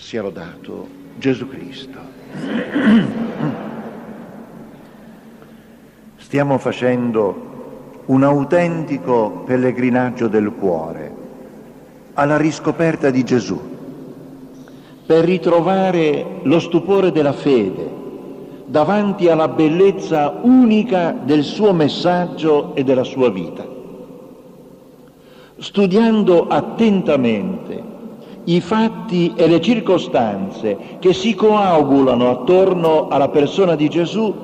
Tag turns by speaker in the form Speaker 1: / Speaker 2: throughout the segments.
Speaker 1: sia lodato Gesù Cristo. Stiamo facendo un autentico pellegrinaggio del cuore alla riscoperta di Gesù, per ritrovare lo stupore della fede davanti alla bellezza unica del suo messaggio e della sua vita. Studiando attentamente i fatti e le circostanze che si coagulano attorno alla persona di Gesù,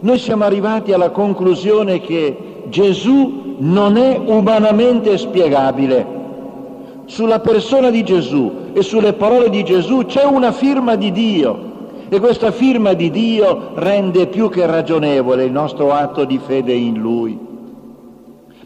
Speaker 1: noi siamo arrivati alla conclusione che Gesù non è umanamente spiegabile. Sulla persona di Gesù e sulle parole di Gesù c'è una firma di Dio e questa firma di Dio rende più che ragionevole il nostro atto di fede in Lui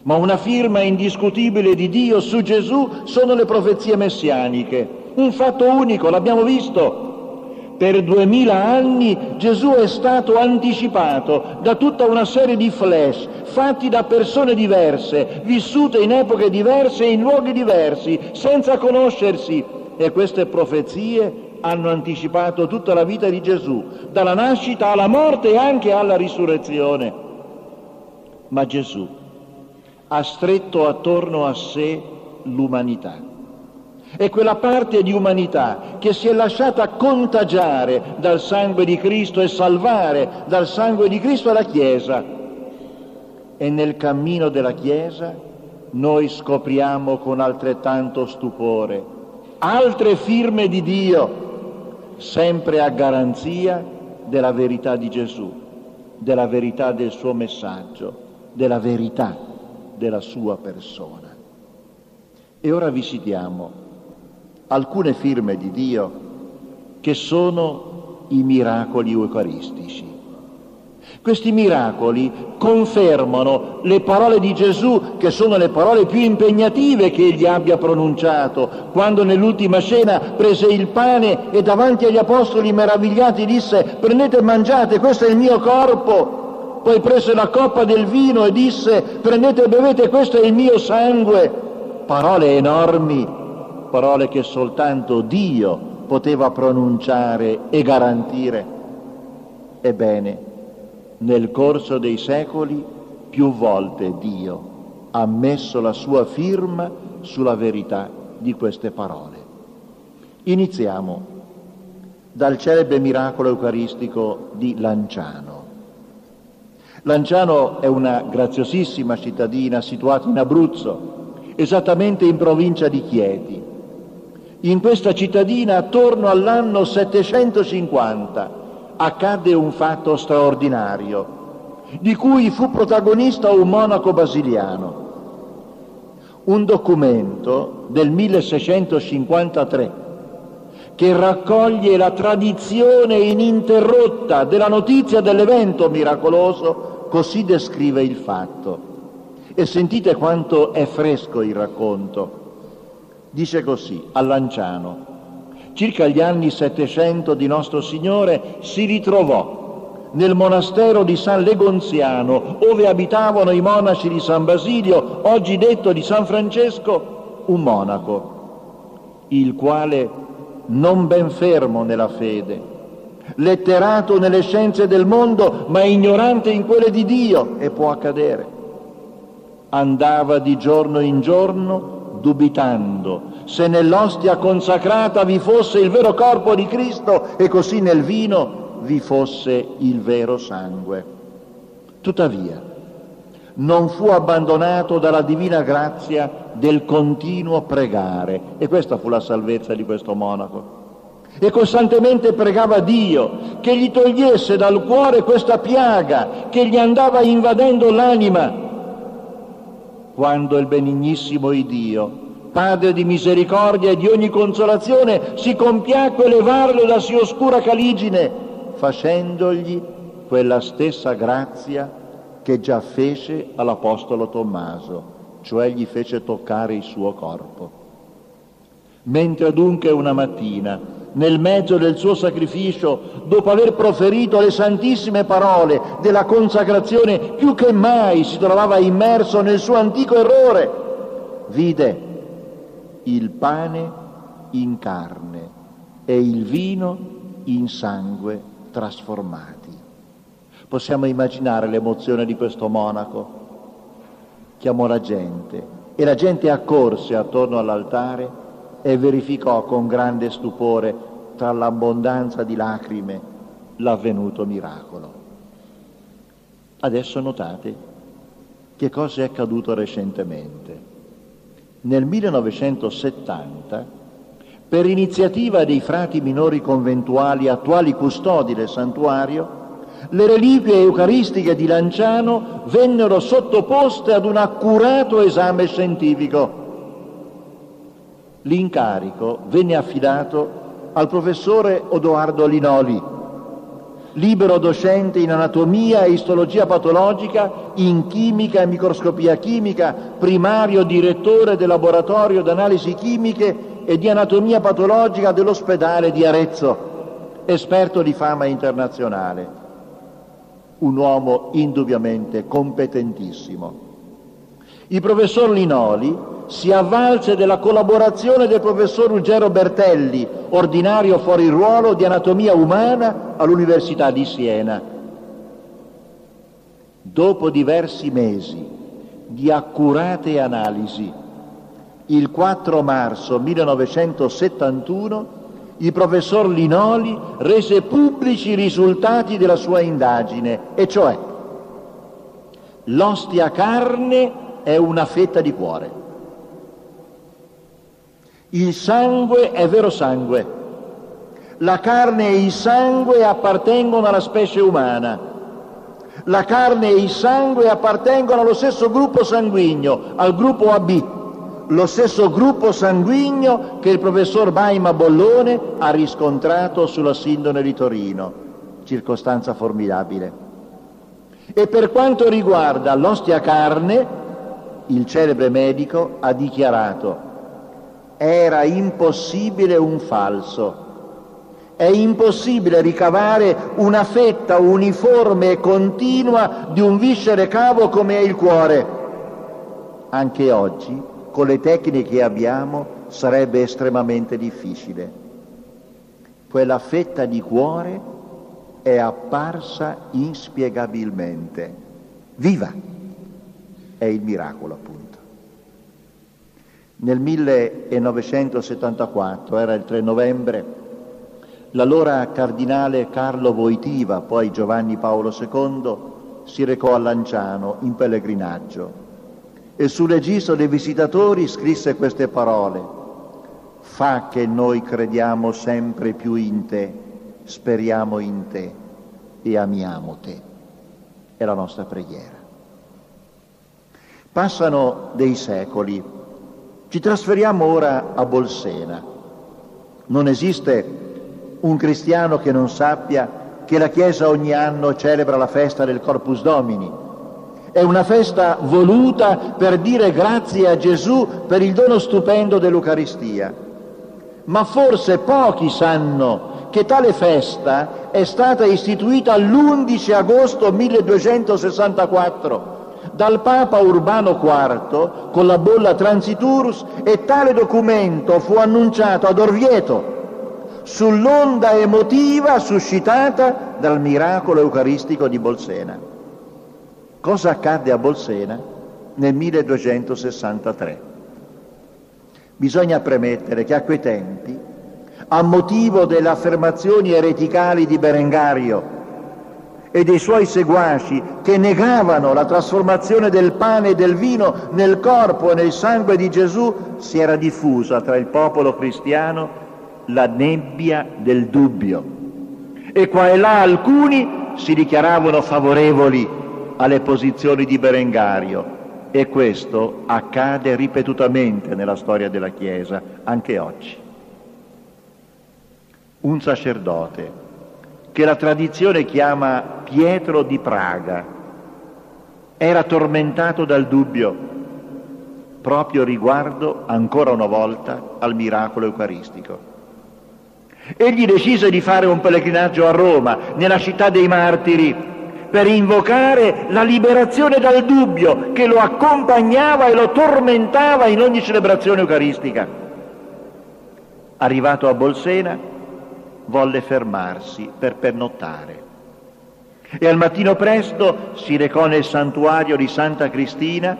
Speaker 1: ma una firma indiscutibile di Dio su Gesù sono le profezie messianiche. Un fatto unico, l'abbiamo visto. Per duemila anni Gesù è stato anticipato da tutta una serie di flash fatti da persone diverse, vissute in epoche diverse e in luoghi diversi, senza conoscersi. E queste profezie hanno anticipato tutta la vita di Gesù, dalla nascita alla morte e anche alla risurrezione. Ma Gesù ha stretto attorno a sé l'umanità. È quella parte di umanità che si è lasciata contagiare dal sangue di Cristo e salvare dal sangue di Cristo la Chiesa. E nel cammino della Chiesa noi scopriamo con altrettanto stupore altre firme di Dio, sempre a garanzia della verità di Gesù, della verità del suo messaggio, della verità della sua persona. E ora visitiamo alcune firme di Dio che sono i miracoli eucaristici. Questi miracoli confermano le parole di Gesù, che sono le parole più impegnative che egli abbia pronunciato, quando nell'ultima scena prese il pane e davanti agli apostoli meravigliati disse prendete e mangiate, questo è il mio corpo poi prese la coppa del vino e disse prendete e bevete, questo è il mio sangue. Parole enormi, parole che soltanto Dio poteva pronunciare e garantire. Ebbene, nel corso dei secoli più volte Dio ha messo la sua firma sulla verità di queste parole. Iniziamo dal celebre miracolo eucaristico di Lanciano. Lanciano è una graziosissima cittadina situata in Abruzzo, esattamente in provincia di Chieti. In questa cittadina, attorno all'anno 750, accadde un fatto straordinario, di cui fu protagonista un monaco basiliano. Un documento del 1653 che raccoglie la tradizione ininterrotta della notizia dell'evento miracoloso Così descrive il fatto. E sentite quanto è fresco il racconto. Dice così, a Lanciano, circa gli anni 700 di nostro Signore, si ritrovò nel monastero di San Legonziano, dove abitavano i monaci di San Basilio, oggi detto di San Francesco, un monaco, il quale, non ben fermo nella fede, letterato nelle scienze del mondo, ma ignorante in quelle di Dio, e può accadere. Andava di giorno in giorno dubitando se nell'ostia consacrata vi fosse il vero corpo di Cristo e così nel vino vi fosse il vero sangue. Tuttavia, non fu abbandonato dalla divina grazia del continuo pregare e questa fu la salvezza di questo monaco e costantemente pregava Dio che gli togliesse dal cuore questa piaga che gli andava invadendo l'anima. Quando il benignissimo Dio, Padre di misericordia e di ogni consolazione, si compiacque levarlo da si oscura caligine, facendogli quella stessa grazia che già fece all'Apostolo Tommaso, cioè gli fece toccare il suo corpo. Mentre dunque una mattina nel mezzo del suo sacrificio, dopo aver proferito le santissime parole della consacrazione, più che mai si trovava immerso nel suo antico errore, vide il pane in carne e il vino in sangue trasformati. Possiamo immaginare l'emozione di questo monaco. Chiamò la gente e la gente accorse attorno all'altare e verificò con grande stupore tra l'abbondanza di lacrime l'avvenuto miracolo. Adesso notate che cosa è accaduto recentemente. Nel 1970, per iniziativa dei frati minori conventuali attuali custodi del santuario, le reliquie eucaristiche di Lanciano vennero sottoposte ad un accurato esame scientifico. L'incarico venne affidato al professore Odoardo Linoli, libero docente in anatomia e istologia patologica, in chimica e microscopia chimica, primario direttore del laboratorio di analisi chimiche e di anatomia patologica dell'ospedale di Arezzo, esperto di fama internazionale un uomo indubbiamente competentissimo. Il professor Linoli si avvalse della collaborazione del professor Ruggero Bertelli, ordinario fuori ruolo di anatomia umana all'Università di Siena. Dopo diversi mesi di accurate analisi, il 4 marzo 1971 il professor Linoli rese pubblici i risultati della sua indagine, e cioè l'ostia carne è una fetta di cuore, il sangue è vero sangue, la carne e il sangue appartengono alla specie umana, la carne e il sangue appartengono allo stesso gruppo sanguigno, al gruppo AB lo stesso gruppo sanguigno che il professor Baima Bollone ha riscontrato sulla sindone di Torino, circostanza formidabile. E per quanto riguarda l'ostia carne, il celebre medico ha dichiarato era impossibile un falso, è impossibile ricavare una fetta uniforme e continua di un viscere cavo come è il cuore. Anche oggi con le tecniche che abbiamo sarebbe estremamente difficile. Quella fetta di cuore è apparsa inspiegabilmente, viva, è il miracolo appunto. Nel 1974, era il 3 novembre, l'allora cardinale Carlo Voitiva, poi Giovanni Paolo II, si recò a Lanciano in pellegrinaggio e sul registro dei visitatori scrisse queste parole. Fa che noi crediamo sempre più in te, speriamo in te e amiamo te. È la nostra preghiera. Passano dei secoli. Ci trasferiamo ora a Bolsena. Non esiste un cristiano che non sappia che la Chiesa ogni anno celebra la festa del Corpus Domini, è una festa voluta per dire grazie a Gesù per il dono stupendo dell'Eucaristia. Ma forse pochi sanno che tale festa è stata istituita l'11 agosto 1264 dal Papa Urbano IV con la bolla Transiturus e tale documento fu annunciato ad Orvieto sull'onda emotiva suscitata dal miracolo eucaristico di Bolsena. Cosa accadde a Bolsena nel 1263? Bisogna premettere che a quei tempi, a motivo delle affermazioni ereticali di Berengario e dei suoi seguaci che negavano la trasformazione del pane e del vino nel corpo e nel sangue di Gesù, si era diffusa tra il popolo cristiano la nebbia del dubbio. E qua e là alcuni si dichiaravano favorevoli alle posizioni di Berengario e questo accade ripetutamente nella storia della Chiesa, anche oggi. Un sacerdote che la tradizione chiama Pietro di Praga era tormentato dal dubbio proprio riguardo ancora una volta al miracolo eucaristico. Egli decise di fare un pellegrinaggio a Roma, nella città dei martiri, per invocare la liberazione dal dubbio che lo accompagnava e lo tormentava in ogni celebrazione eucaristica. Arrivato a Bolsena, volle fermarsi per pernottare. E al mattino presto si recò nel santuario di Santa Cristina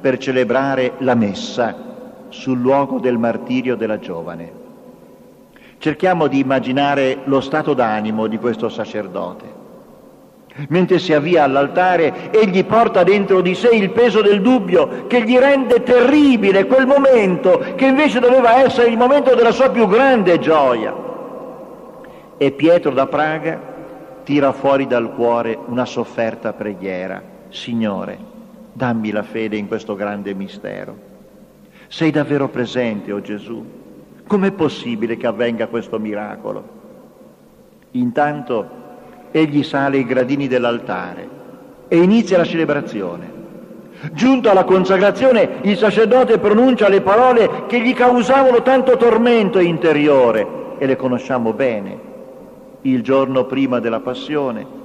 Speaker 1: per celebrare la messa sul luogo del martirio della giovane. Cerchiamo di immaginare lo stato d'animo di questo sacerdote. Mentre si avvia all'altare, egli porta dentro di sé il peso del dubbio che gli rende terribile quel momento che invece doveva essere il momento della sua più grande gioia. E Pietro da Praga tira fuori dal cuore una sofferta preghiera. Signore, dammi la fede in questo grande mistero. Sei davvero presente, o oh Gesù? Com'è possibile che avvenga questo miracolo? Intanto egli sale i gradini dell'altare e inizia la celebrazione. Giunto alla consacrazione, il sacerdote pronuncia le parole che gli causavano tanto tormento interiore e le conosciamo bene. Il giorno prima della passione,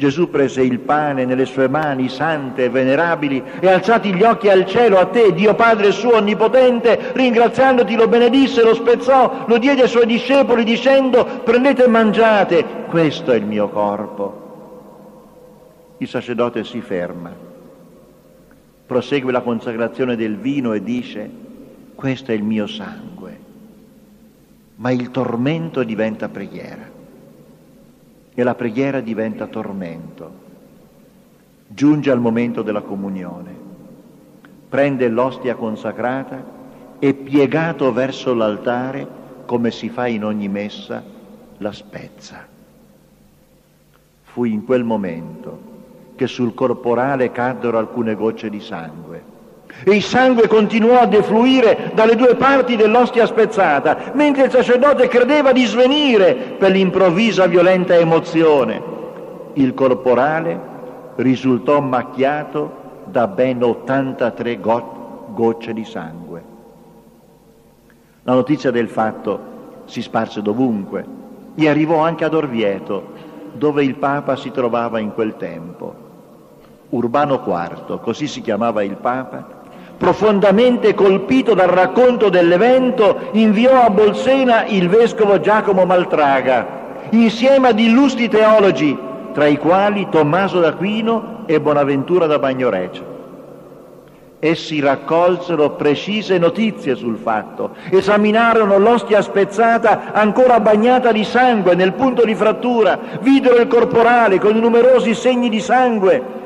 Speaker 1: Gesù prese il pane nelle sue mani sante e venerabili e alzati gli occhi al cielo a te, Dio Padre suo onnipotente, ringraziandoti lo benedisse, lo spezzò, lo diede ai suoi discepoli dicendo prendete e mangiate, questo è il mio corpo. Il sacerdote si ferma, prosegue la consacrazione del vino e dice questo è il mio sangue, ma il tormento diventa preghiera e la preghiera diventa tormento. Giunge al momento della comunione, prende l'ostia consacrata e piegato verso l'altare, come si fa in ogni messa, la spezza. Fu in quel momento che sul corporale caddero alcune gocce di sangue e il sangue continuò a defluire dalle due parti dell'ostia spezzata, mentre il sacerdote credeva di svenire per l'improvvisa violenta emozione. Il corporale risultò macchiato da ben 83 go- gocce di sangue. La notizia del fatto si sparse dovunque e arrivò anche ad Orvieto, dove il Papa si trovava in quel tempo. Urbano IV, così si chiamava il Papa, profondamente colpito dal racconto dell'evento, inviò a Bolsena il vescovo Giacomo Maltraga, insieme ad illustri teologi, tra i quali Tommaso d'Aquino e Bonaventura da Bagnoregio. Essi raccolsero precise notizie sul fatto, esaminarono l'ostia spezzata ancora bagnata di sangue nel punto di frattura, videro il corporale con i numerosi segni di sangue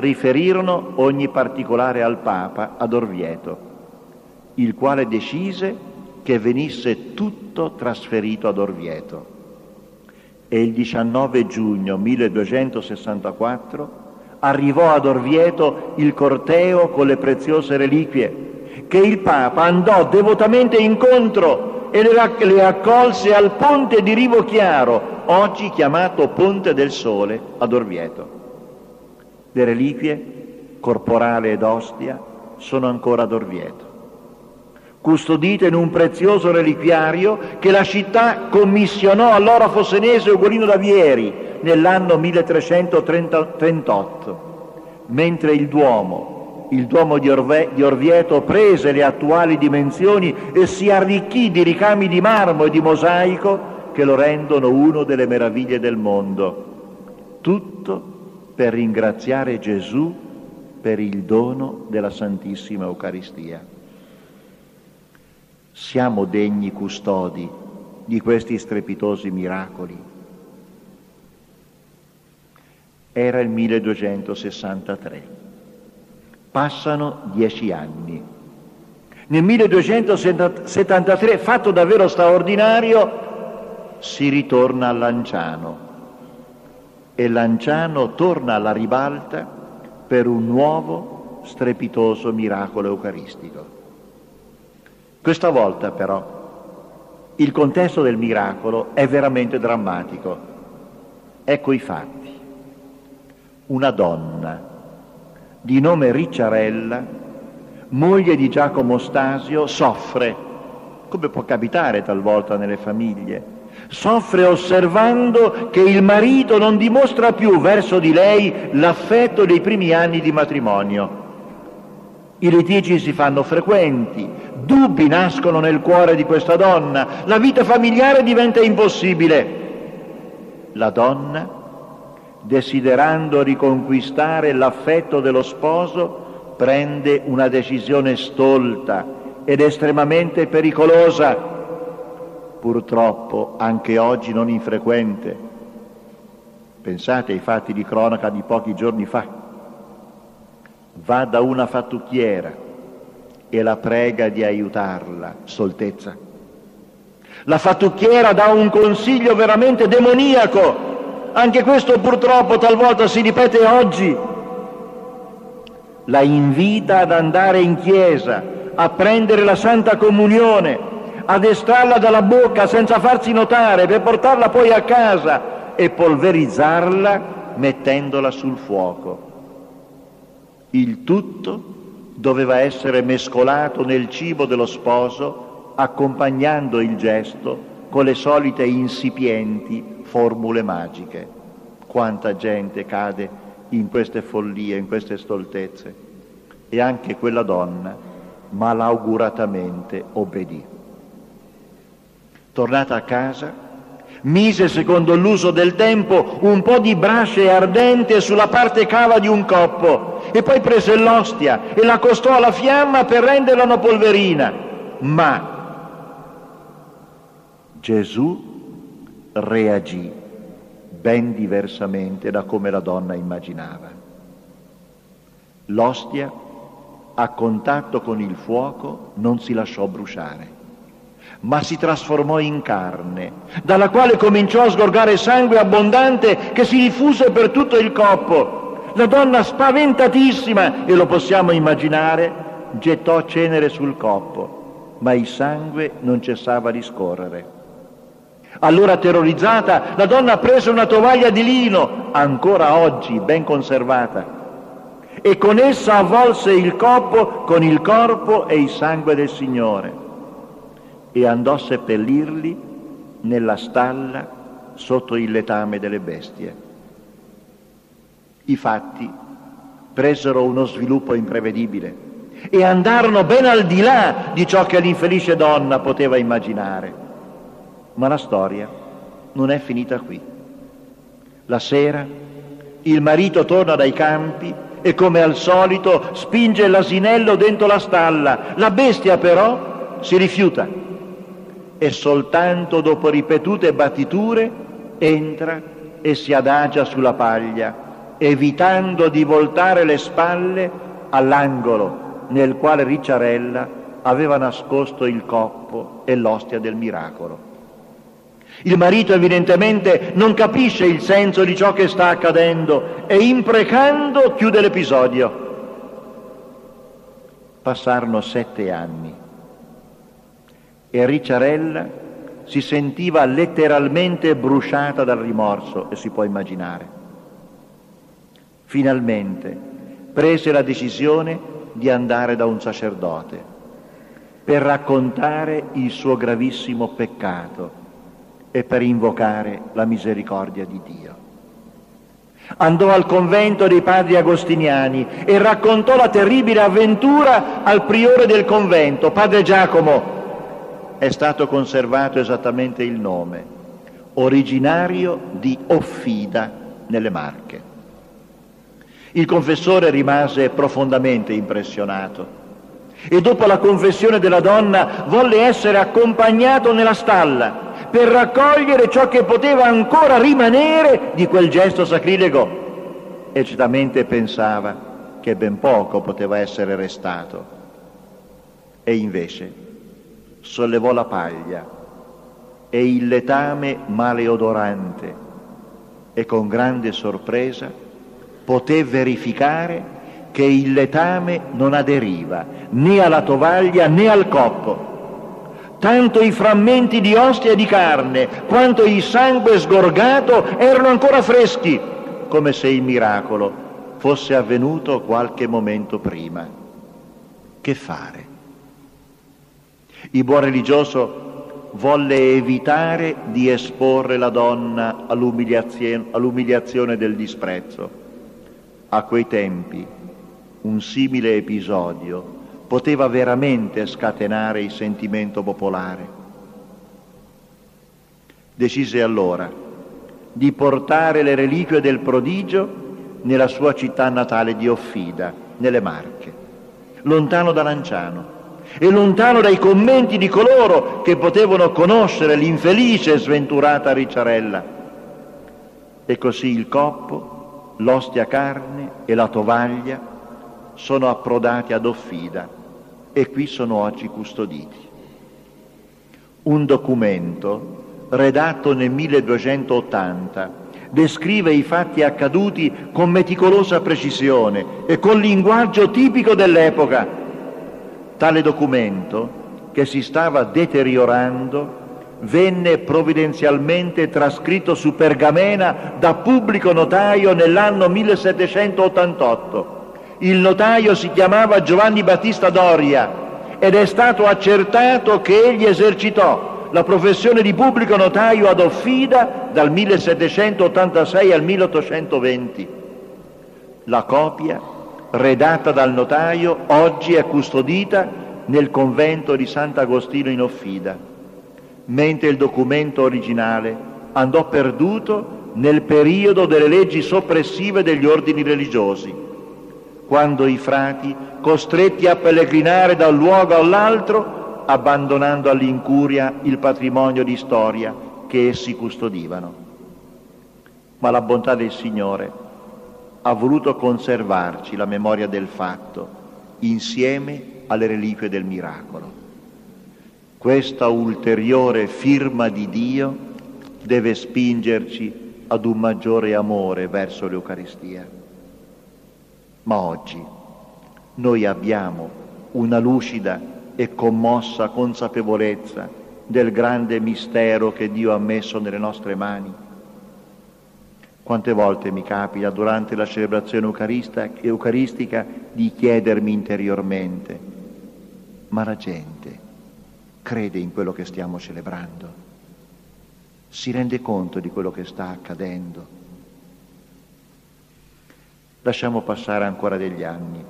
Speaker 1: riferirono ogni particolare al Papa ad Orvieto, il quale decise che venisse tutto trasferito ad Orvieto. E il 19 giugno 1264 arrivò ad Orvieto il corteo con le preziose reliquie che il Papa andò devotamente incontro e le, accolse al ponte di Rivo Chiaro, oggi chiamato Ponte del Sole, ad Orvieto. Le reliquie, corporale ed ostia, sono ancora ad Orvieto, custodite in un prezioso reliquiario che la città commissionò all'orafo senese Ugolino Davieri nell'anno 1338, mentre il Duomo, il Duomo di, Orve, di Orvieto prese le attuali dimensioni e si arricchì di ricami di marmo e di mosaico che lo rendono uno delle meraviglie del mondo. Tutto per ringraziare Gesù per il dono della Santissima Eucaristia. Siamo degni custodi di questi strepitosi miracoli. Era il 1263. Passano dieci anni. Nel 1273, fatto davvero straordinario, si ritorna a Lanciano e Lanciano torna alla ribalta per un nuovo strepitoso miracolo eucaristico. Questa volta però il contesto del miracolo è veramente drammatico. Ecco i fatti. Una donna di nome Ricciarella, moglie di Giacomo Stasio, soffre, come può capitare talvolta nelle famiglie, soffre osservando che il marito non dimostra più verso di lei l'affetto dei primi anni di matrimonio. I litigi si fanno frequenti, dubbi nascono nel cuore di questa donna, la vita familiare diventa impossibile. La donna, desiderando riconquistare l'affetto dello sposo, prende una decisione stolta ed estremamente pericolosa, purtroppo anche oggi non infrequente. Pensate ai fatti di cronaca di pochi giorni fa. Va da una fattucchiera e la prega di aiutarla, stoltezza. La fattucchiera dà un consiglio veramente demoniaco. Anche questo purtroppo talvolta si ripete oggi. La invita ad andare in chiesa, a prendere la Santa Comunione, ad estrarla dalla bocca senza farsi notare per portarla poi a casa e polverizzarla mettendola sul fuoco. Il tutto doveva essere mescolato nel cibo dello sposo, accompagnando il gesto con le solite insipienti formule magiche. Quanta gente cade in queste follie, in queste stoltezze. E anche quella donna malauguratamente obbedì. Tornata a casa, mise, secondo l'uso del tempo, un po' di brace ardente sulla parte cava di un coppo e poi prese l'ostia e la accostò alla fiamma per renderla una polverina. Ma Gesù reagì ben diversamente da come la donna immaginava. L'ostia, a contatto con il fuoco, non si lasciò bruciare ma si trasformò in carne, dalla quale cominciò a sgorgare sangue abbondante che si diffuse per tutto il corpo. La donna spaventatissima, e lo possiamo immaginare, gettò cenere sul corpo, ma il sangue non cessava di scorrere. Allora terrorizzata, la donna prese una tovaglia di lino, ancora oggi ben conservata, e con essa avvolse il corpo con il corpo e il sangue del Signore e andò a seppellirli nella stalla sotto il letame delle bestie. I fatti presero uno sviluppo imprevedibile e andarono ben al di là di ciò che l'infelice donna poteva immaginare. Ma la storia non è finita qui. La sera il marito torna dai campi e come al solito spinge l'asinello dentro la stalla. La bestia però si rifiuta e soltanto dopo ripetute battiture entra e si adagia sulla paglia, evitando di voltare le spalle all'angolo nel quale Ricciarella aveva nascosto il coppo e l'ostia del miracolo. Il marito evidentemente non capisce il senso di ciò che sta accadendo e imprecando chiude l'episodio. Passarono sette anni e Ricciarella si sentiva letteralmente bruciata dal rimorso e si può immaginare. Finalmente prese la decisione di andare da un sacerdote per raccontare il suo gravissimo peccato e per invocare la misericordia di Dio. Andò al convento dei padri agostiniani e raccontò la terribile avventura al priore del convento, padre Giacomo, è stato conservato esattamente il nome, originario di Offida nelle Marche. Il confessore rimase profondamente impressionato e dopo la confessione della donna volle essere accompagnato nella stalla per raccogliere ciò che poteva ancora rimanere di quel gesto sacrilego e certamente pensava che ben poco poteva essere restato. E invece sollevò la paglia e il letame maleodorante e con grande sorpresa poté verificare che il letame non aderiva né alla tovaglia né al coppo. Tanto i frammenti di ostia e di carne quanto il sangue sgorgato erano ancora freschi, come se il miracolo fosse avvenuto qualche momento prima. Che fare? Il buon religioso volle evitare di esporre la donna all'umiliazione, all'umiliazione del disprezzo. A quei tempi un simile episodio poteva veramente scatenare il sentimento popolare. Decise allora di portare le reliquie del prodigio nella sua città natale di Offida, nelle Marche, lontano da Lanciano e lontano dai commenti di coloro che potevano conoscere l'infelice e sventurata Ricciarella. E così il coppo, l'ostia carne e la tovaglia sono approdati ad Offida e qui sono oggi custoditi. Un documento redatto nel 1280 descrive i fatti accaduti con meticolosa precisione e con linguaggio tipico dell'epoca. Tale documento, che si stava deteriorando, venne provvidenzialmente trascritto su pergamena da pubblico notaio nell'anno 1788. Il notaio si chiamava Giovanni Battista Doria ed è stato accertato che egli esercitò la professione di pubblico notaio ad Offida dal 1786 al 1820. La copia, redatta dal notaio, oggi è custodita nel convento di Sant'Agostino in Offida, mentre il documento originale andò perduto nel periodo delle leggi soppressive degli ordini religiosi, quando i frati, costretti a pellegrinare da un luogo all'altro, abbandonando all'incuria il patrimonio di storia che essi custodivano. Ma la bontà del Signore ha voluto conservarci la memoria del fatto insieme alle reliquie del miracolo. Questa ulteriore firma di Dio deve spingerci ad un maggiore amore verso l'Eucaristia. Ma oggi noi abbiamo una lucida e commossa consapevolezza del grande mistero che Dio ha messo nelle nostre mani. Quante volte mi capita durante la celebrazione eucaristica di chiedermi interiormente, ma la gente crede in quello che stiamo celebrando? Si rende conto di quello che sta accadendo? Lasciamo passare ancora degli anni.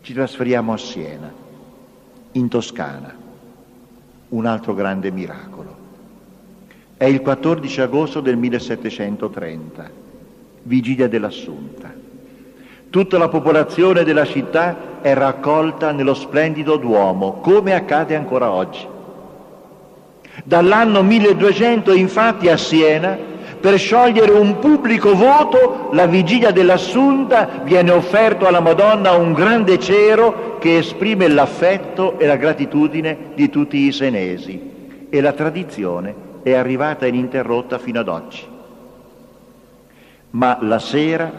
Speaker 1: Ci trasferiamo a Siena in Toscana, un altro grande miracolo. È il 14 agosto del 1730, vigilia dell'Assunta. Tutta la popolazione della città è raccolta nello splendido Duomo, come accade ancora oggi. Dall'anno 1200 infatti a Siena per sciogliere un pubblico voto, la vigilia dell'Assunta viene offerto alla Madonna un grande cero che esprime l'affetto e la gratitudine di tutti i senesi e la tradizione è arrivata ininterrotta fino ad oggi. Ma la sera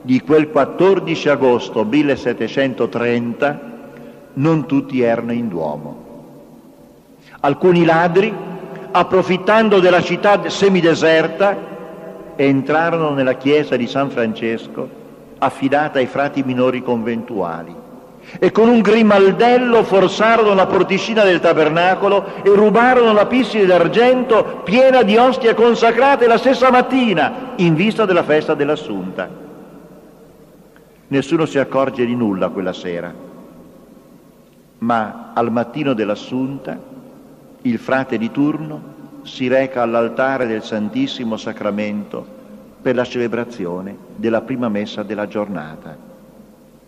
Speaker 1: di quel 14 agosto 1730 non tutti erano in Duomo. Alcuni ladri approfittando della città semideserta, entrarono nella chiesa di San Francesco affidata ai frati minori conventuali e con un grimaldello forzarono la porticina del tabernacolo e rubarono la pisside d'argento piena di ostie consacrate la stessa mattina in vista della festa dell'Assunta. Nessuno si accorge di nulla quella sera, ma al mattino dell'Assunta il frate di turno si reca all'altare del Santissimo Sacramento per la celebrazione della prima messa della giornata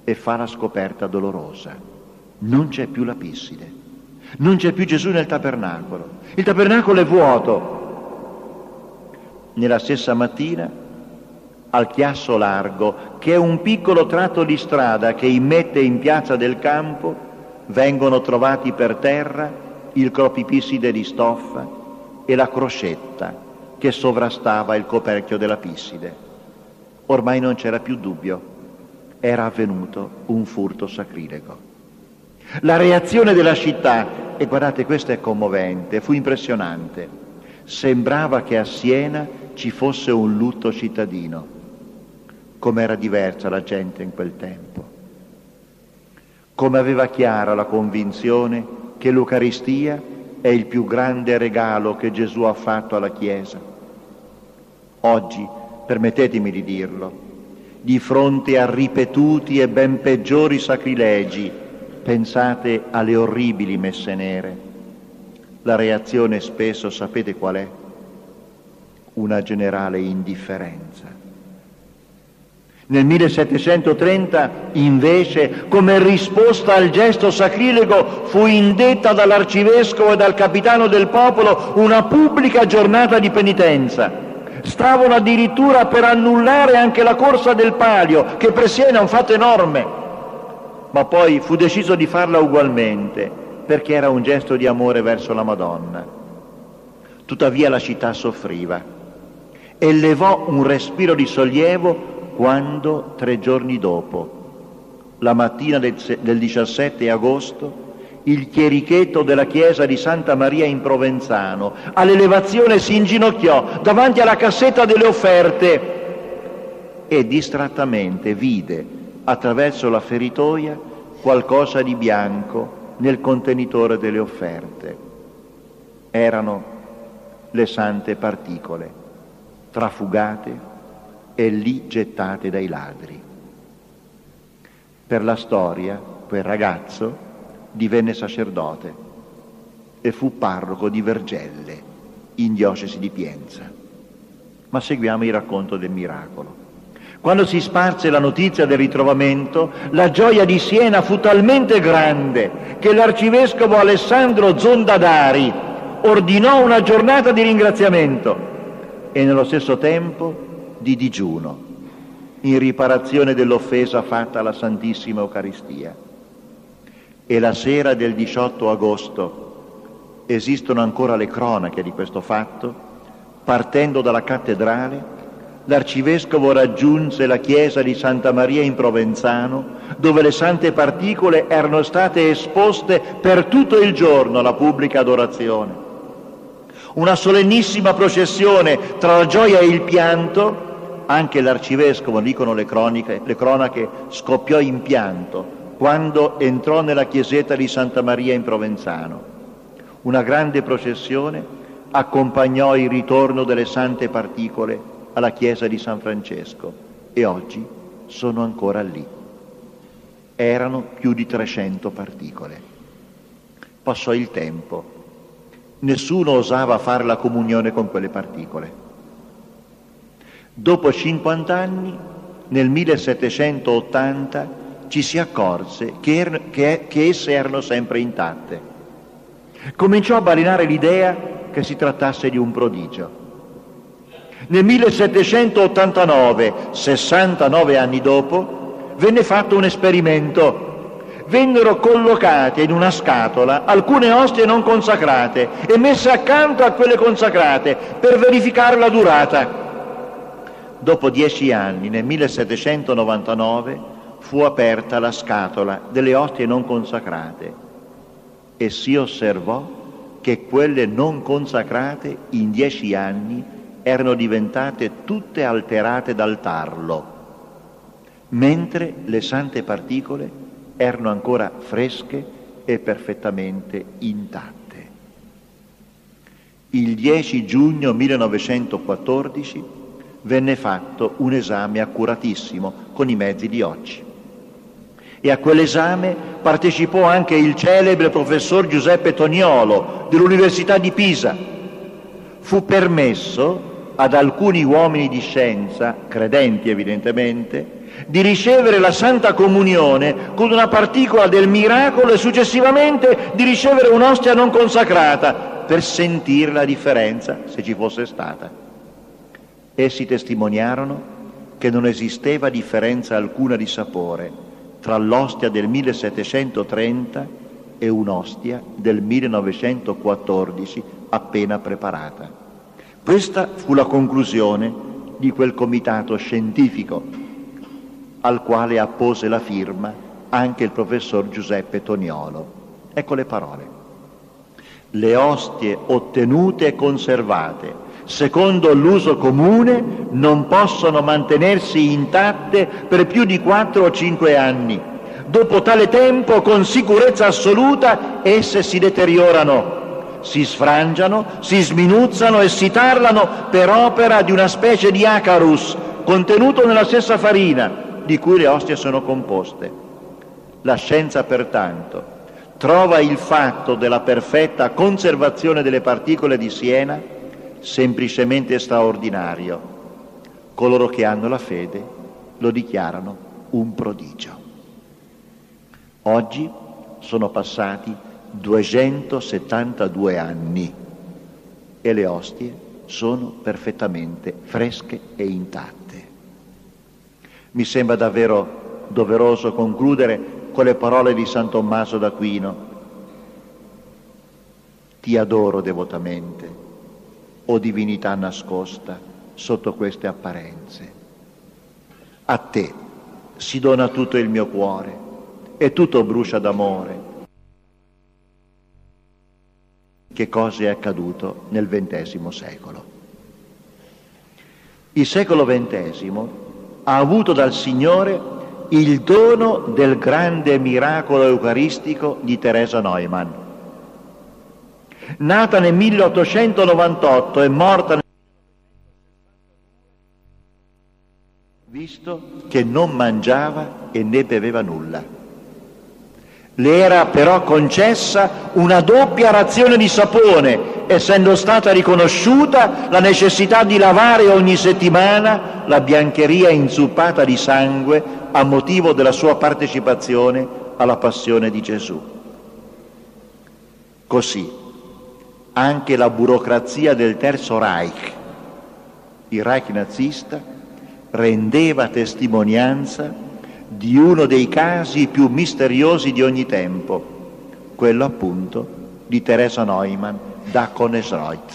Speaker 1: e fa la scoperta dolorosa. Non c'è più la pisside, non c'è più Gesù nel tabernacolo, il tabernacolo è vuoto. Nella stessa mattina, al Chiasso Largo, che è un piccolo tratto di strada che immette in piazza del campo, vengono trovati per terra il cropipisside di stoffa e la crocetta che sovrastava il coperchio della pisside. Ormai non c'era più dubbio, era avvenuto un furto sacrilego. La reazione della città, e guardate questo è commovente, fu impressionante, sembrava che a Siena ci fosse un lutto cittadino, come era diversa la gente in quel tempo, come aveva chiara la convinzione che l'Eucaristia è il più grande regalo che Gesù ha fatto alla Chiesa. Oggi, permettetemi di dirlo, di fronte a ripetuti e ben peggiori sacrilegi. Pensate alle orribili messe nere. La reazione spesso sapete qual è? Una generale indifferenza. Nel 1730 invece, come risposta al gesto sacrilego, fu indetta dall'arcivescovo e dal capitano del popolo una pubblica giornata di penitenza. Stavano addirittura per annullare anche la corsa del palio, che presiede un fatto enorme. Ma poi fu deciso di farla ugualmente, perché era un gesto di amore verso la Madonna. Tuttavia la città soffriva e levò un respiro di sollievo quando tre giorni dopo, la mattina del, del 17 agosto, il chierichetto della chiesa di Santa Maria in Provenzano all'elevazione si inginocchiò davanti alla cassetta delle offerte e distrattamente vide attraverso la feritoia qualcosa di bianco nel contenitore delle offerte. Erano le sante particole, trafugate e lì gettate dai ladri. Per la storia, quel ragazzo divenne sacerdote e fu parroco di Vergelle, in diocesi di Pienza. Ma seguiamo il racconto del miracolo. Quando si sparse la notizia del ritrovamento, la gioia di Siena fu talmente grande che l'arcivescovo Alessandro Zondadari ordinò una giornata di ringraziamento e nello stesso tempo di digiuno in riparazione dell'offesa fatta alla Santissima Eucaristia. E la sera del 18 agosto esistono ancora le cronache di questo fatto, partendo dalla cattedrale, l'arcivescovo raggiunse la chiesa di Santa Maria in Provenzano, dove le sante particole erano state esposte per tutto il giorno alla pubblica adorazione. Una solennissima processione tra la gioia e il pianto anche l'arcivescovo, dicono le, croniche, le cronache, scoppiò in pianto quando entrò nella chiesetta di Santa Maria in Provenzano. Una grande processione accompagnò il ritorno delle sante particole alla chiesa di San Francesco e oggi sono ancora lì. Erano più di 300 particole. Passò il tempo, nessuno osava fare la comunione con quelle particole. Dopo 50 anni, nel 1780, ci si accorse che, er- che, che esse erano sempre intatte. Cominciò a balenare l'idea che si trattasse di un prodigio. Nel 1789, 69 anni dopo, venne fatto un esperimento. Vennero collocate in una scatola alcune ostie non consacrate e messe accanto a quelle consacrate per verificare la durata dopo dieci anni, nel 1799, fu aperta la scatola delle ostie non consacrate e si osservò che quelle non consacrate in dieci anni erano diventate tutte alterate dal tarlo, mentre le sante particole erano ancora fresche e perfettamente intatte. Il 10 giugno 1914 venne fatto un esame accuratissimo con i mezzi di oggi. E a quell'esame partecipò anche il celebre professor Giuseppe Toniolo dell'Università di Pisa. Fu permesso ad alcuni uomini di scienza, credenti evidentemente, di ricevere la Santa Comunione con una particola del miracolo e successivamente di ricevere un'ostia non consacrata per sentire la differenza se ci fosse stata. Essi testimoniarono che non esisteva differenza alcuna di sapore tra l'ostia del 1730 e un'ostia del 1914 appena preparata. Questa fu la conclusione di quel comitato scientifico al quale appose la firma anche il professor Giuseppe Toniolo. Ecco le parole. Le ostie ottenute e conservate secondo l'uso comune, non possono mantenersi intatte per più di 4 o 5 anni. Dopo tale tempo, con sicurezza assoluta, esse si deteriorano, si sfrangiano, si sminuzzano e si tarlano per opera di una specie di acarus contenuto nella stessa farina di cui le ostie sono composte. La scienza pertanto trova il fatto della perfetta conservazione delle particole di Siena semplicemente straordinario. Coloro che hanno la fede lo dichiarano un prodigio. Oggi sono passati 272 anni e le ostie sono perfettamente fresche e intatte. Mi sembra davvero doveroso concludere con le parole di San Tommaso d'Aquino. Ti adoro devotamente, o divinità nascosta sotto queste apparenze. A te si dona tutto il mio cuore e tutto brucia d'amore che cosa è accaduto nel XX secolo. Il secolo XX ha avuto dal Signore il dono del grande miracolo eucaristico di Teresa Neumann. Nata nel 1898 e morta nel visto che non mangiava e ne beveva nulla. Le era però concessa una doppia razione di sapone, essendo stata riconosciuta la necessità di lavare ogni settimana la biancheria inzuppata di sangue a motivo della sua partecipazione alla passione di Gesù. Così anche la burocrazia del Terzo Reich, il Reich nazista, rendeva testimonianza di uno dei casi più misteriosi di ogni tempo, quello appunto di Teresa Neumann da Konesreuth.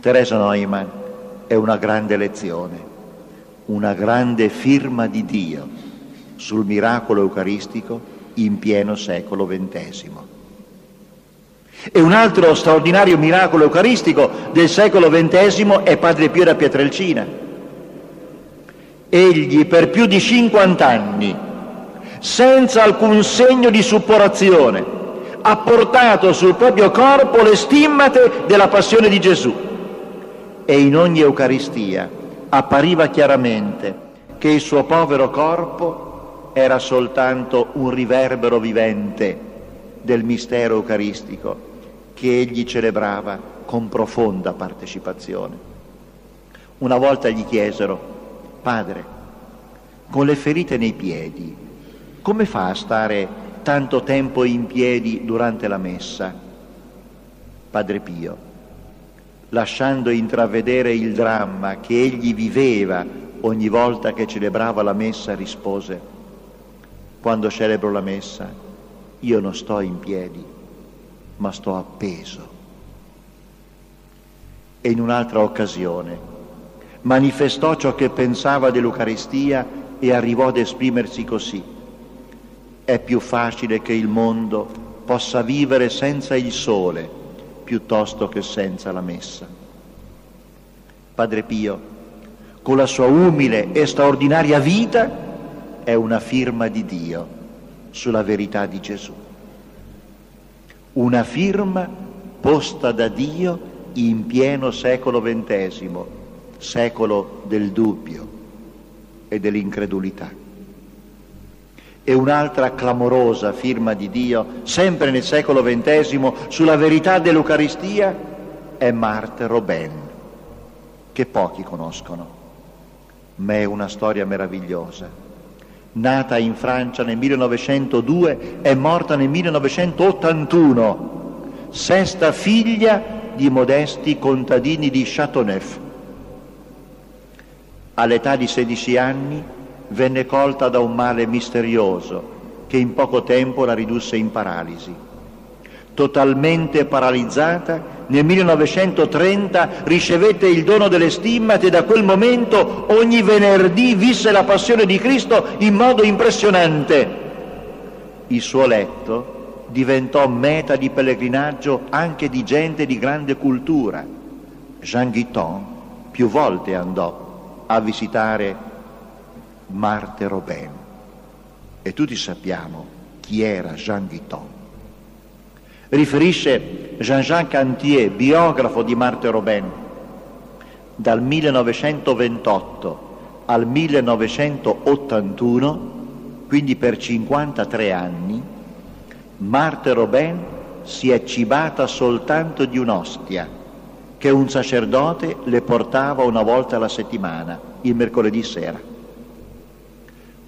Speaker 1: Teresa Neumann è una grande lezione, una grande firma di Dio sul miracolo eucaristico in pieno secolo XX. E un altro straordinario miracolo eucaristico del secolo XX è Padre Pio da Pietrelcina egli per più di 50 anni, senza alcun segno di supporazione, ha portato sul proprio corpo le stimmate della passione di Gesù. E in ogni Eucaristia appariva chiaramente che il suo povero corpo era soltanto un riverbero vivente del mistero eucaristico che egli celebrava con profonda partecipazione. Una volta gli chiesero, Padre, con le ferite nei piedi, come fa a stare tanto tempo in piedi durante la messa? Padre Pio, lasciando intravedere il dramma che egli viveva ogni volta che celebrava la messa, rispose, quando celebro la messa, io non sto in piedi, ma sto appeso. E in un'altra occasione, manifestò ciò che pensava dell'Eucaristia e arrivò ad esprimersi così. È più facile che il mondo possa vivere senza il sole piuttosto che senza la messa. Padre Pio, con la sua umile e straordinaria vita, è una firma di Dio sulla verità di Gesù. Una firma posta da Dio in pieno secolo XX secolo del dubbio e dell'incredulità. E un'altra clamorosa firma di Dio, sempre nel secolo XX, sulla verità dell'Eucaristia, è Marthe Robin, che pochi conoscono, ma è una storia meravigliosa. Nata in Francia nel 1902 e morta nel 1981, sesta figlia di modesti contadini di Châteauneuf All'età di 16 anni venne colta da un male misterioso che in poco tempo la ridusse in paralisi. Totalmente paralizzata, nel 1930 ricevette il dono delle stimmate e da quel momento ogni venerdì visse la passione di Cristo in modo impressionante. Il suo letto diventò meta di pellegrinaggio anche di gente di grande cultura. Jean Guiton più volte andò a visitare Marthe Robin e tutti sappiamo chi era Jean Guiton. Riferisce Jean-Jacques Antier, biografo di Marthe Robin, dal 1928 al 1981, quindi per 53 anni, Marthe Robin si è cibata soltanto di un'ostia che un sacerdote le portava una volta alla settimana, il mercoledì sera.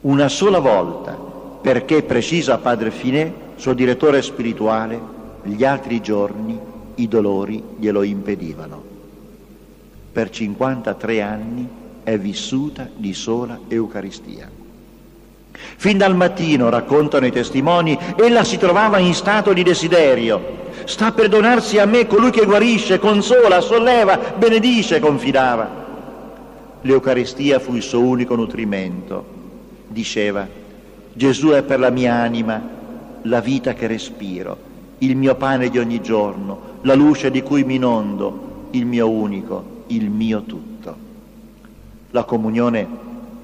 Speaker 1: Una sola volta, perché precisa Padre Finè, suo direttore spirituale, gli altri giorni i dolori glielo impedivano. Per 53 anni è vissuta di sola Eucaristia. Fin dal mattino, raccontano i testimoni, ella si trovava in stato di desiderio. Sta per donarsi a me colui che guarisce, consola, solleva, benedice, confidava. L'Eucaristia fu il suo unico nutrimento. Diceva, Gesù è per la mia anima la vita che respiro, il mio pane di ogni giorno, la luce di cui mi inondo, il mio unico, il mio tutto. La comunione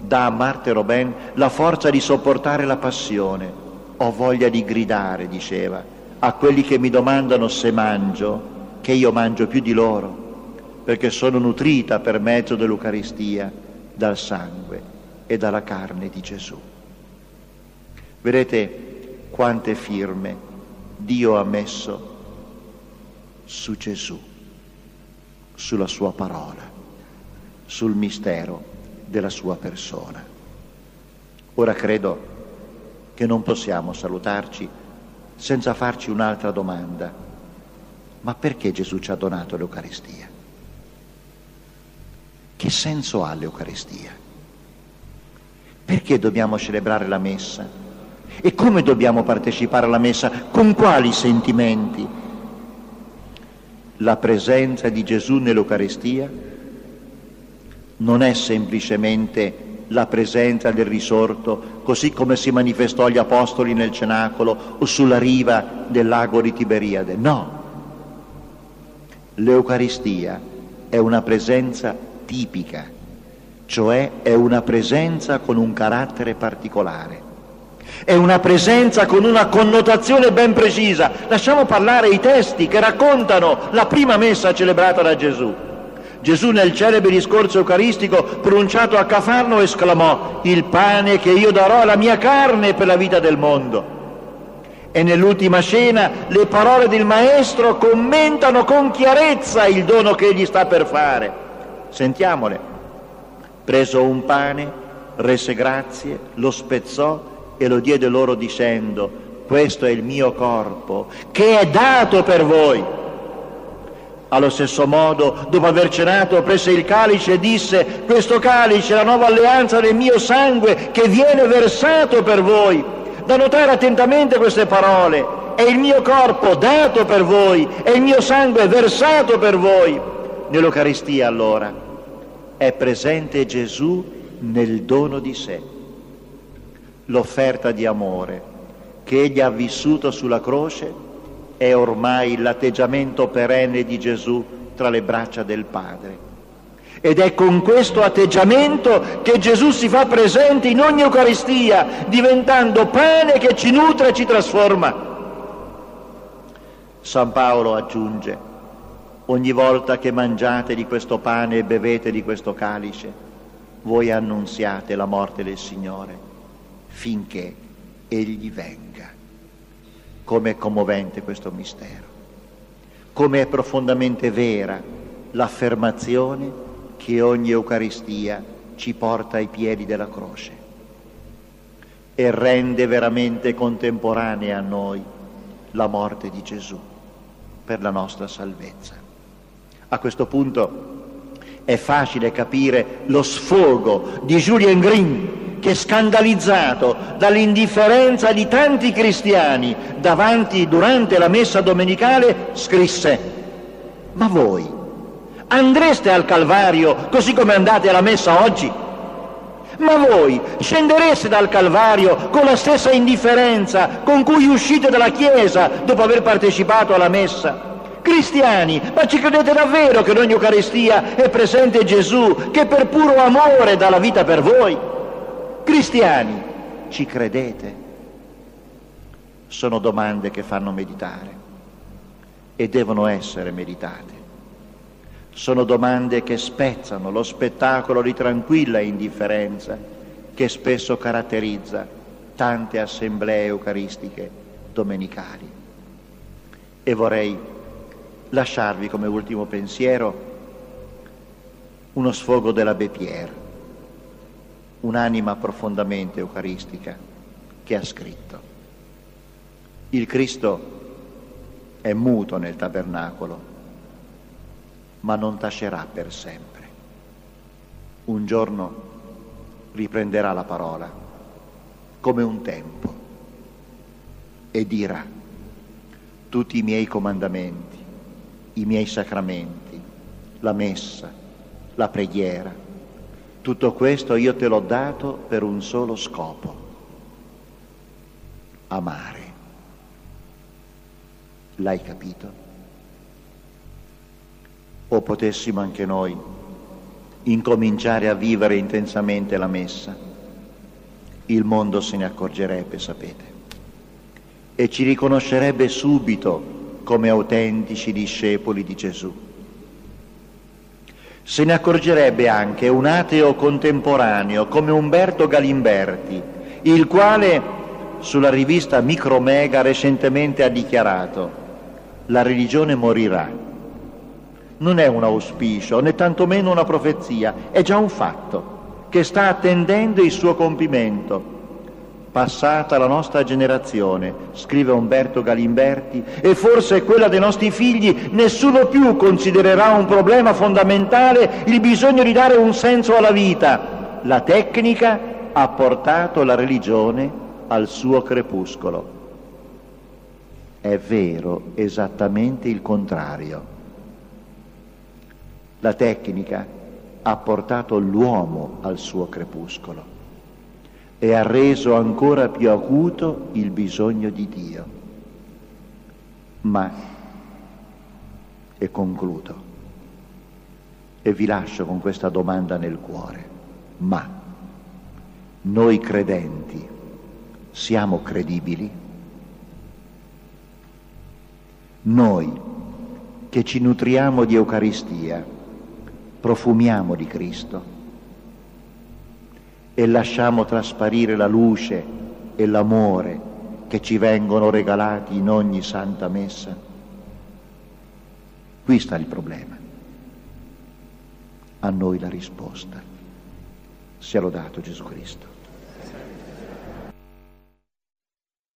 Speaker 1: dà a Marte Robin la forza di sopportare la passione. Ho voglia di gridare, diceva, a quelli che mi domandano se mangio, che io mangio più di loro, perché sono nutrita per mezzo dell'Eucaristia dal sangue e dalla carne di Gesù. Vedete quante firme Dio ha messo su Gesù, sulla sua parola sul mistero della sua persona. Ora credo che non possiamo salutarci senza farci un'altra domanda. Ma perché Gesù ci ha donato l'Eucaristia? Che senso ha l'Eucaristia? Perché dobbiamo celebrare la messa? E come dobbiamo partecipare alla messa? Con quali sentimenti? La presenza di Gesù nell'Eucaristia non è semplicemente la presenza del risorto, così come si manifestò agli apostoli nel cenacolo o sulla riva del lago di Tiberiade. No, l'Eucaristia è una presenza tipica, cioè è una presenza con un carattere particolare. È una presenza con una connotazione ben precisa. Lasciamo parlare i testi che raccontano la prima messa celebrata da Gesù. Gesù nel celebre discorso eucaristico pronunciato a Cafarno esclamò il pane che io darò è la mia carne per la vita del mondo. E nell'ultima scena le parole del Maestro commentano con chiarezza il dono che egli sta per fare. Sentiamole. Preso un pane, rese grazie, lo spezzò e lo diede loro dicendo, questo è il mio corpo che è dato per voi allo stesso modo, dopo aver cenato, prese il calice e disse, questo calice è la nuova alleanza del mio sangue che viene versato per voi. Da notare attentamente queste parole, è il mio corpo dato per voi, è il mio sangue versato per voi. Nell'Eucaristia allora è presente Gesù nel dono di sé, l'offerta di amore che egli ha vissuto sulla croce è ormai l'atteggiamento perenne di Gesù tra le braccia del Padre. Ed è con questo atteggiamento che Gesù si fa presente in ogni Eucaristia, diventando pane che ci nutre e ci trasforma. San Paolo aggiunge, ogni volta che mangiate di questo pane e bevete di questo calice, voi annunziate la morte del Signore finché Egli venga. Come è commovente questo mistero, come è profondamente vera l'affermazione che ogni Eucaristia ci porta ai piedi della croce e rende veramente contemporanea a noi la morte di Gesù per la nostra salvezza. A questo punto è facile capire lo sfogo di Julien Green che scandalizzato dall'indifferenza di tanti cristiani davanti durante la messa domenicale scrisse ma voi andreste al Calvario così come andate alla messa oggi? Ma voi scendereste dal Calvario con la stessa indifferenza con cui uscite dalla Chiesa dopo aver partecipato alla messa? Cristiani, ma ci credete davvero che in ogni Eucaristia è presente Gesù che per puro amore dà la vita per voi? Cristiani, ci credete? Sono domande che fanno meditare e devono essere meditate. Sono domande che spezzano lo spettacolo di tranquilla indifferenza che spesso caratterizza tante assemblee eucaristiche domenicali. E vorrei lasciarvi come ultimo pensiero uno sfogo dell'Abbé Pierre, un'anima profondamente eucaristica che ha scritto. Il Cristo è muto nel tabernacolo, ma non tacerà per sempre. Un giorno riprenderà la parola come un tempo e dirà tutti i miei comandamenti, i miei sacramenti, la messa, la preghiera, tutto questo io te l'ho dato per un solo scopo, amare. L'hai capito? O potessimo anche noi incominciare a vivere intensamente la messa, il mondo se ne accorgerebbe, sapete, e ci riconoscerebbe subito come autentici discepoli di Gesù. Se ne accorgerebbe anche un ateo contemporaneo come Umberto Galimberti, il quale sulla rivista Micromega recentemente ha dichiarato la religione morirà. Non è un auspicio, né tantomeno una profezia, è già un fatto che sta attendendo il suo compimento. Passata la nostra generazione, scrive Umberto Galimberti, e forse quella dei nostri figli, nessuno più considererà un problema fondamentale il bisogno di dare un senso alla vita. La tecnica ha portato la religione al suo crepuscolo. È vero esattamente il contrario. La tecnica ha portato l'uomo al suo crepuscolo e ha reso ancora più acuto il bisogno di Dio. Ma, e concludo, e vi lascio con questa domanda nel cuore, ma noi credenti siamo credibili? Noi che ci nutriamo di Eucaristia, profumiamo di Cristo e lasciamo trasparire la luce e l'amore che ci vengono regalati in ogni santa messa. Qui sta il problema. A noi la risposta. Sia lodato Gesù Cristo.